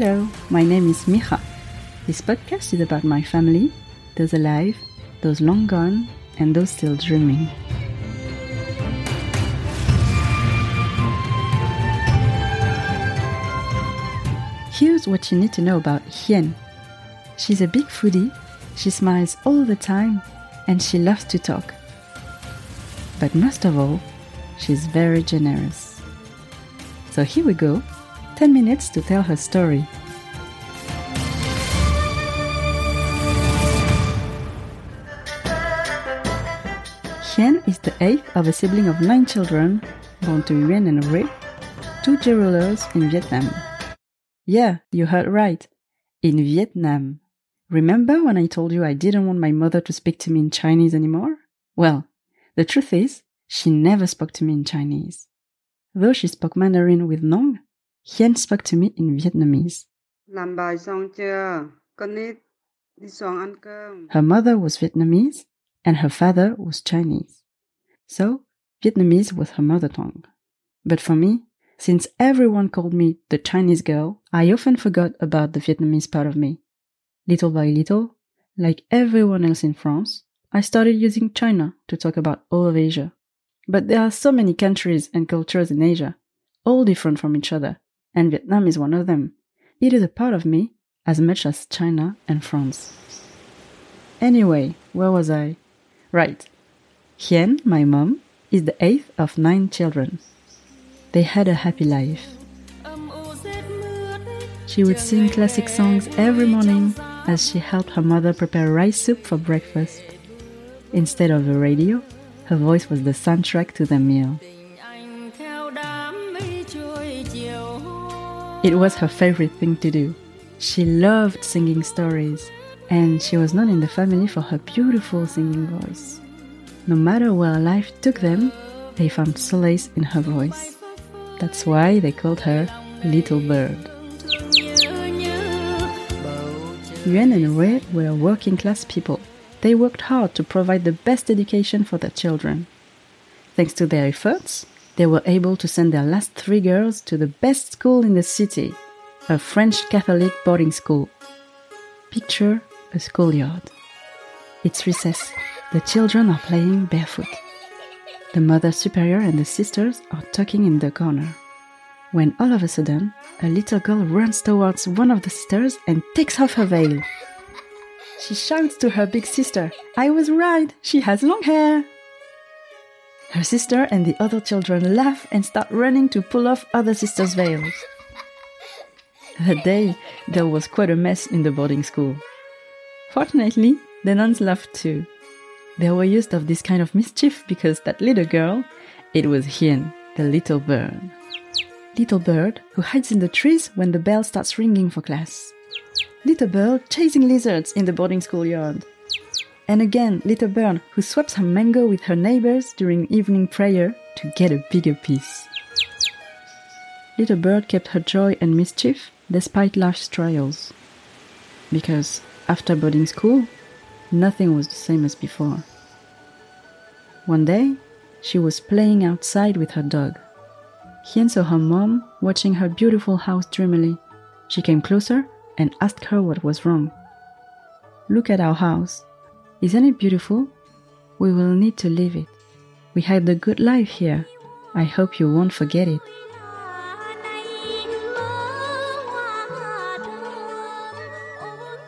Hello, my name is Mija. This podcast is about my family, those alive, those long gone, and those still dreaming. Here's what you need to know about Hien. She's a big foodie, she smiles all the time, and she loves to talk. But most of all, she's very generous. So here we go 10 minutes to tell her story. Hien is the eighth of a sibling of nine children born to Yuan and Rui, two rulers in Vietnam. Yeah, you heard right. In Vietnam. Remember when I told you I didn't want my mother to speak to me in Chinese anymore? Well, the truth is, she never spoke to me in Chinese. Though she spoke Mandarin with Nong, Hien spoke to me in Vietnamese. Làm bài xong chưa? Con nít đi xuống ăn cơm. Her mother was Vietnamese and her father was Chinese. So, Vietnamese was her mother tongue. But for me, since everyone called me the Chinese girl, I often forgot about the Vietnamese part of me. Little by little, like everyone else in France, I started using China to talk about all of Asia. But there are so many countries and cultures in Asia, all different from each other, and Vietnam is one of them. It is a part of me as much as China and France. Anyway, where was I? Right. Hien, my mom, is the eighth of nine children. They had a happy life. She would sing classic songs every morning as she helped her mother prepare rice soup for breakfast. Instead of a radio, her voice was the soundtrack to the meal. It was her favorite thing to do. She loved singing stories, and she was known in the family for her beautiful singing voice. No matter where life took them, they found solace in her voice. That's why they called her Little Bird. Yuan and Rui were working class people. They worked hard to provide the best education for their children. Thanks to their efforts, they were able to send their last three girls to the best school in the city, a French Catholic boarding school. Picture a schoolyard. It's recess. The children are playing barefoot. The mother superior and the sisters are talking in the corner. When all of a sudden, a little girl runs towards one of the sisters and takes off her veil. She shouts to her big sister, I was right, she has long hair. Her sister and the other children laugh and start running to pull off other sisters' veils. That day, there was quite a mess in the boarding school. Fortunately, the nuns laughed too. They were used of this kind of mischief because that little girl, it was Hien, the little bird. Little bird who hides in the trees when the bell starts ringing for class. Little bird chasing lizards in the boarding school yard. And again, little bird who swaps her mango with her neighbors during evening prayer to get a bigger piece. Little bird kept her joy and mischief despite life's trials. Because after boarding school, nothing was the same as before. One day, she was playing outside with her dog. Hien saw her mom watching her beautiful house dreamily. She came closer and asked her what was wrong. Look at our house. Isn't it beautiful? We will need to leave it. We had a good life here. I hope you won't forget it.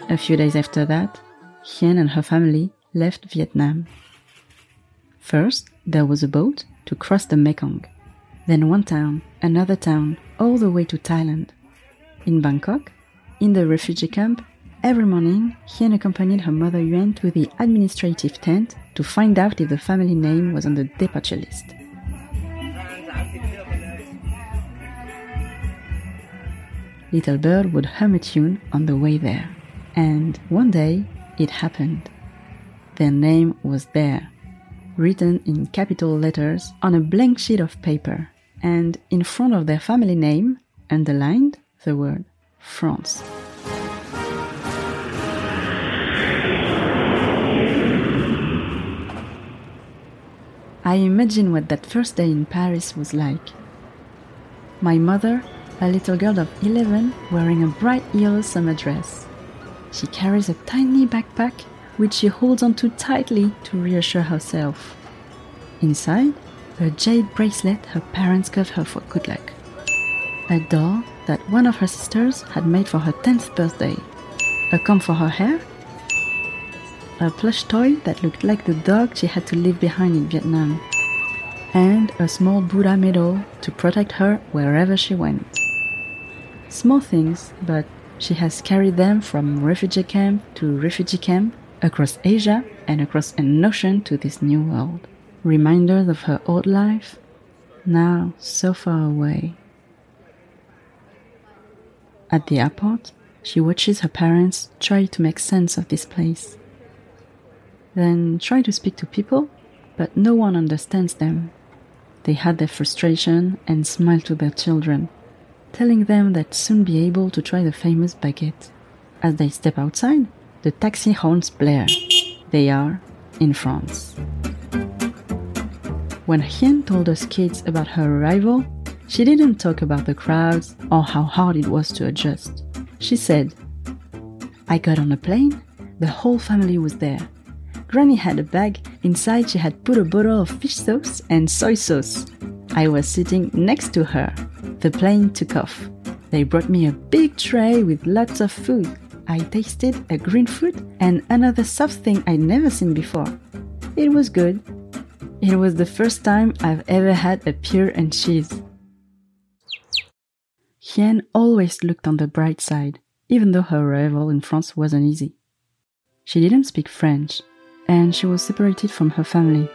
A few days after that, Hien and her family left Vietnam. First, there was a boat to cross the Mekong. Then one town, another town, all the way to Thailand. In Bangkok, in the refugee camp, every morning, Hien accompanied her mother Yuan to the administrative tent to find out if the family name was on the departure list. Little Bird would hum a tune on the way there. And one day, it happened. Their name was there, written in capital letters on a blank sheet of paper, and in front of their family name, underlined the word France. I imagine what that first day in Paris was like. My mother, a little girl of 11, wearing a bright yellow summer dress. She carries a tiny backpack which she holds onto tightly to reassure herself. Inside, a jade bracelet her parents gave her for good luck. A doll that one of her sisters had made for her 10th birthday. A comb for her hair. A plush toy that looked like the dog she had to leave behind in Vietnam. And a small Buddha medal to protect her wherever she went. Small things, but she has carried them from refugee camp to refugee camp, across Asia and across an ocean to this new world. Reminders of her old life, now so far away. At the airport, she watches her parents try to make sense of this place. Then try to speak to people, but no one understands them. They hide their frustration and smile to their children telling them that soon be able to try the famous baguette. As they step outside, the taxi horns blare. They are in France. When Hien told us kids about her arrival, she didn't talk about the crowds or how hard it was to adjust. She said, I got on a plane, the whole family was there. Granny had a bag, inside she had put a bottle of fish sauce and soy sauce. I was sitting next to her. The plane took off. They brought me a big tray with lots of food. I tasted a green fruit and another soft thing I'd never seen before. It was good. It was the first time I've ever had a pear and cheese. Hien always looked on the bright side, even though her arrival in France wasn't easy. She didn't speak French, and she was separated from her family.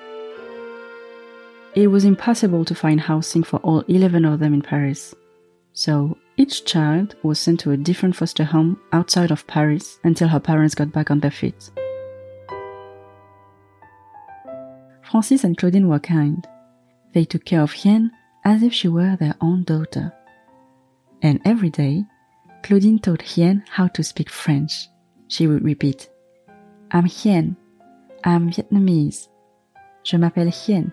It was impossible to find housing for all 11 of them in Paris. So each child was sent to a different foster home outside of Paris until her parents got back on their feet. Francis and Claudine were kind. They took care of Hien as if she were their own daughter. And every day, Claudine taught Hien how to speak French. She would repeat, I'm Hien. I'm Vietnamese. Je m'appelle Hien.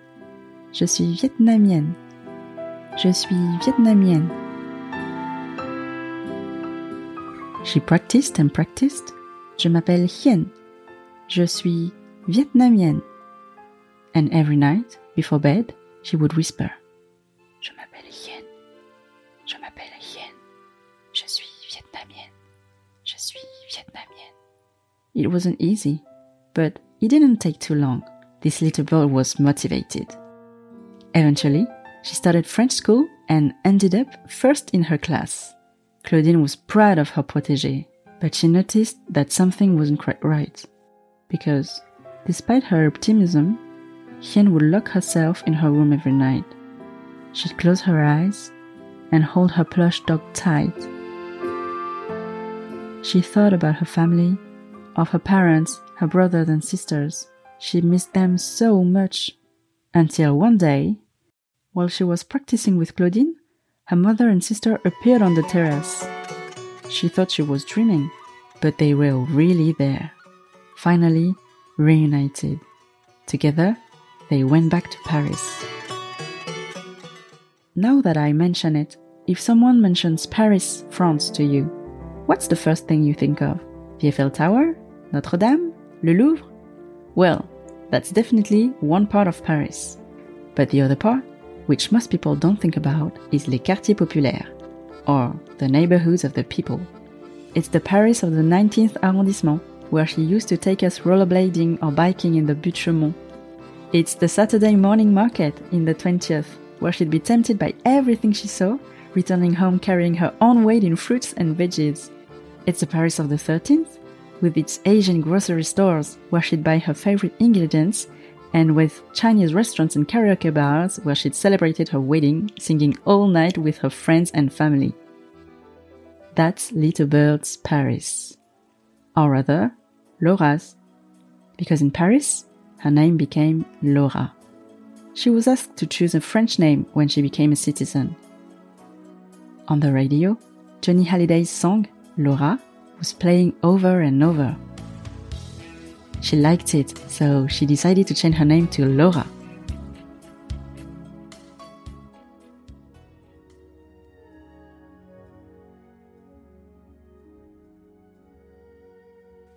Je suis vietnamienne. Je suis vietnamienne. She practiced and practiced. Je m'appelle Hien. Je suis vietnamienne. And every night, before bed, she would whisper, Je m'appelle Hien. Je m'appelle Hien. Je suis vietnamienne. Je suis vietnamienne. It wasn't easy, but it didn't take too long. This little girl was motivated. Eventually, she started French school and ended up first in her class. Claudine was proud of her protégée, but she noticed that something wasn't quite right. Because, despite her optimism, Hien would lock herself in her room every night. She'd close her eyes and hold her plush dog tight. She thought about her family, of her parents, her brothers and sisters. She missed them so much. Until one day, while she was practicing with Claudine, her mother and sister appeared on the terrace. She thought she was dreaming, but they were really there. Finally, reunited. Together, they went back to Paris. Now that I mention it, if someone mentions Paris, France to you, what's the first thing you think of? The Eiffel Tower? Notre Dame? Le Louvre? Well, that's definitely one part of Paris. But the other part, which most people don't think about, is les quartiers populaires, or the neighborhoods of the people. It's the Paris of the 19th arrondissement, where she used to take us rollerblading or biking in the Buttes Chaumont. It's the Saturday morning market in the 20th, where she'd be tempted by everything she saw, returning home carrying her own weight in fruits and veggies. It's the Paris of the 13th, with its Asian grocery stores, where she'd buy her favorite ingredients, and with Chinese restaurants and karaoke bars, where she'd celebrated her wedding, singing all night with her friends and family. That's Little Bird's Paris. Or rather, Laura's. Because in Paris, her name became Laura. She was asked to choose a French name when she became a citizen. On the radio, Johnny Hallyday's song, Laura, was playing over and over. She liked it, so she decided to change her name to Laura.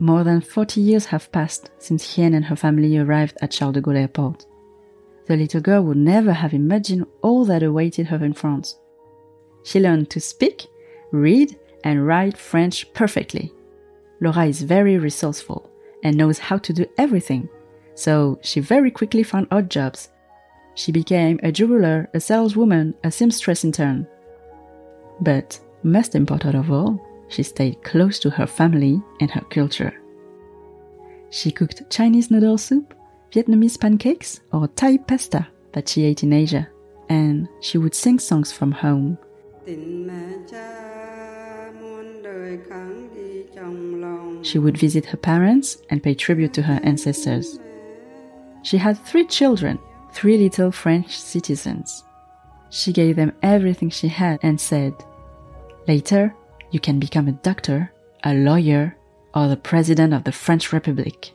More than 40 years have passed since Hien and her family arrived at Charles de Gaulle Airport. The little girl would never have imagined all that awaited her in France. She learned to speak, read, and write French perfectly. Laura is very resourceful and knows how to do everything, so she very quickly found odd jobs. She became a jeweler, a saleswoman, a seamstress intern. But most important of all, she stayed close to her family and her culture. She cooked Chinese noodle soup, Vietnamese pancakes, or Thai pasta that she ate in Asia, and she would sing songs from home. She would visit her parents and pay tribute to her ancestors. She had three children, three little French citizens. She gave them everything she had and said, Later, you can become a doctor, a lawyer, or the president of the French Republic.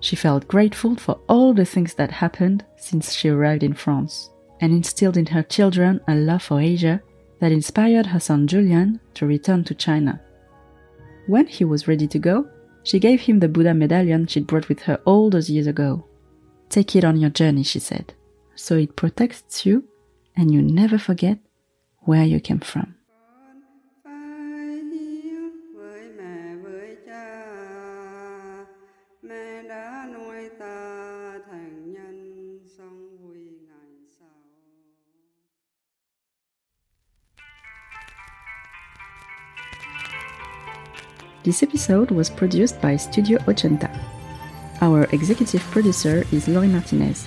She felt grateful for all the things that happened since she arrived in France and instilled in her children a love for Asia that inspired her son Julian to return to China. When he was ready to go, she gave him the Buddha medallion she'd brought with her all those years ago. Take it on your journey, she said, so it protects you and you never forget where you came from. This episode was produced by Studio Ochenta. Our executive producer is Lory Martinez.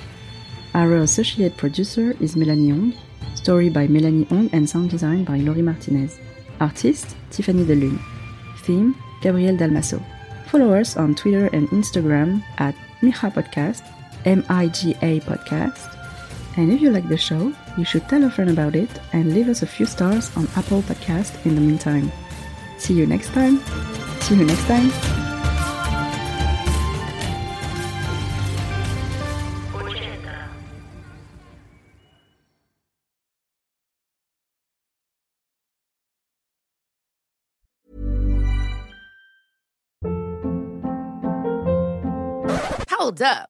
Our associate producer is Melanie Ong. Story by Melanie Ong and sound design by Lory Martinez. Artist Tiffanie Delune. Theme Gabriel Dalmaso. Follow us on Twitter and Instagram at Miga Podcast, M I G A Podcast. And if you like the show, you should tell a friend about it and leave us a few stars on Apple Podcast in the meantime. See you next time. See you next time. Hold up.